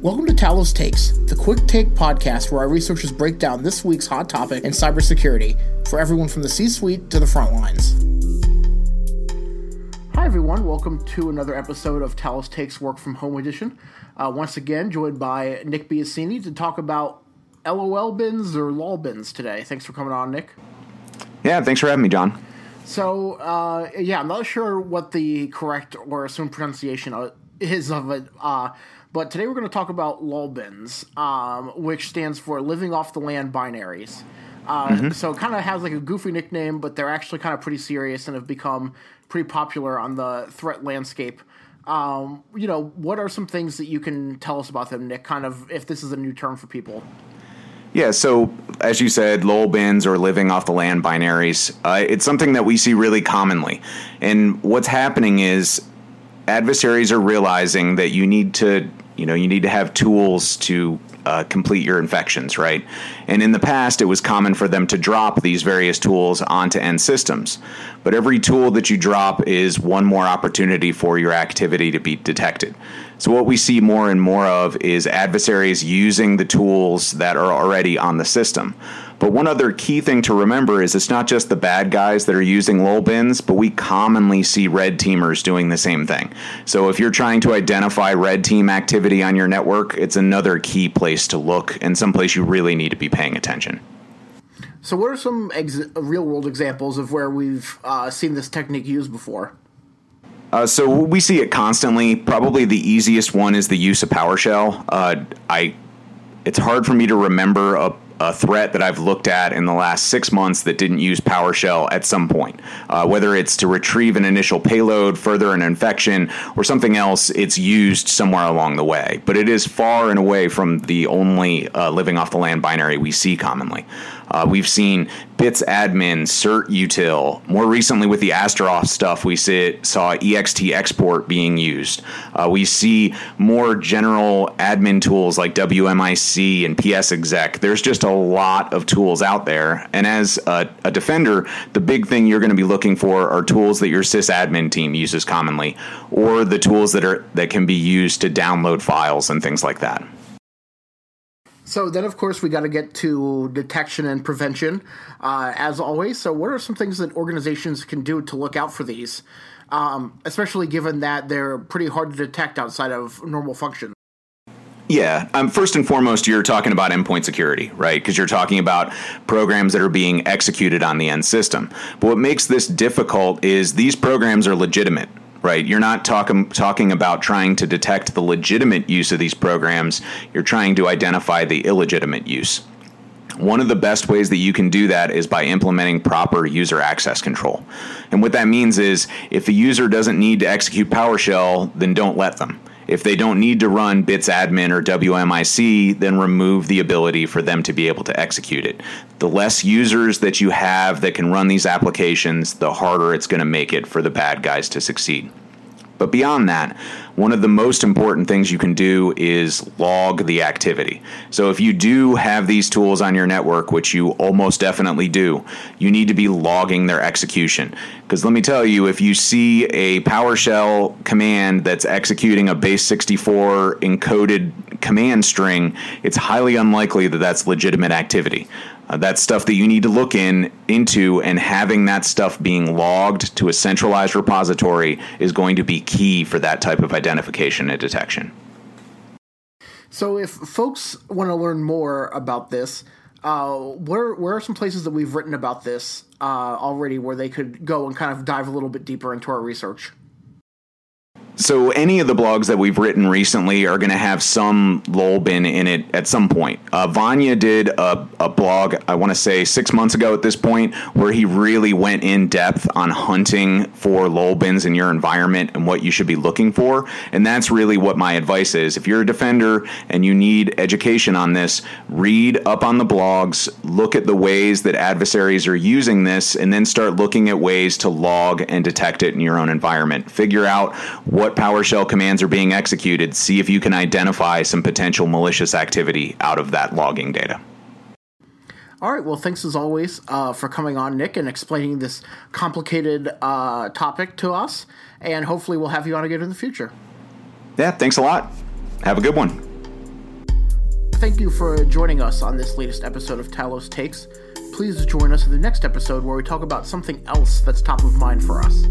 Welcome to Talos Takes, the quick take podcast where our researchers break down this week's hot topic in cybersecurity for everyone from the C suite to the front lines. Hi, everyone. Welcome to another episode of Talos Takes Work from Home Edition. Uh, once again, joined by Nick Biasini to talk about LOL bins or LOL bins today. Thanks for coming on, Nick. Yeah, thanks for having me, John. So, uh, yeah, I'm not sure what the correct or assumed pronunciation is of it. Uh, but today we're going to talk about LOLBINs, um, which stands for Living Off the Land Binaries. Uh, mm-hmm. So it kind of has like a goofy nickname, but they're actually kind of pretty serious and have become pretty popular on the threat landscape. Um, you know, what are some things that you can tell us about them, Nick? Kind of if this is a new term for people. Yeah, so as you said, LOL bins or living off the land binaries, uh, it's something that we see really commonly. And what's happening is adversaries are realizing that you need to you know you need to have tools to uh, complete your infections, right? And in the past, it was common for them to drop these various tools onto end systems. But every tool that you drop is one more opportunity for your activity to be detected. So, what we see more and more of is adversaries using the tools that are already on the system. But one other key thing to remember is it's not just the bad guys that are using LOL bins, but we commonly see red teamers doing the same thing. So if you're trying to identify red team activity on your network, it's another key place to look and someplace you really need to be paying attention. So, what are some ex- real world examples of where we've uh, seen this technique used before? Uh, so we see it constantly. Probably the easiest one is the use of PowerShell. Uh, I, it's hard for me to remember a a threat that I've looked at in the last six months that didn't use PowerShell at some point. Uh, whether it's to retrieve an initial payload, further an infection, or something else, it's used somewhere along the way. But it is far and away from the only uh, living off the land binary we see commonly. Uh, we've seen bits admin, cert util. More recently, with the Astaroth stuff, we see, saw ext export being used. Uh, we see more general admin tools like WMIC and PS exec. There's just a lot of tools out there. And as a, a defender, the big thing you're going to be looking for are tools that your sysadmin team uses commonly, or the tools that are that can be used to download files and things like that. So then, of course, we got to get to detection and prevention, uh, as always. So, what are some things that organizations can do to look out for these, um, especially given that they're pretty hard to detect outside of normal functions? Yeah. Um, first and foremost, you're talking about endpoint security, right? Because you're talking about programs that are being executed on the end system. But what makes this difficult is these programs are legitimate, right? You're not talking talking about trying to detect the legitimate use of these programs. You're trying to identify the illegitimate use. One of the best ways that you can do that is by implementing proper user access control. And what that means is if the user doesn't need to execute PowerShell, then don't let them. If they don't need to run bits admin or WMIC, then remove the ability for them to be able to execute it. The less users that you have that can run these applications, the harder it's going to make it for the bad guys to succeed. But beyond that, one of the most important things you can do is log the activity. So if you do have these tools on your network, which you almost definitely do, you need to be logging their execution. Because let me tell you, if you see a PowerShell command that's executing a base 64 encoded command string, it's highly unlikely that that's legitimate activity. Uh, stuff that you need to look in into, and having that stuff being logged to a centralized repository is going to be key for that type of identification and detection. So, if folks want to learn more about this, uh, where where are some places that we've written about this uh, already where they could go and kind of dive a little bit deeper into our research? So any of the blogs that we've written recently are going to have some bin in it at some point. Uh, Vanja did a, a blog, I want to say six months ago at this point, where he really went in depth on hunting for bins in your environment and what you should be looking for. And that's really what my advice is. If you're a defender and you need education on this, read up on the blogs, look at the ways that adversaries are using this, and then start looking at ways to log and detect it in your own environment. Figure out what what PowerShell commands are being executed, see if you can identify some potential malicious activity out of that logging data. All right. Well, thanks as always uh, for coming on, Nick, and explaining this complicated uh, topic to us. And hopefully, we'll have you on again in the future. Yeah. Thanks a lot. Have a good one. thank you for joining us on this latest episode of Talos Takes. Please join us in the next episode where we talk about something else that's top of mind for us.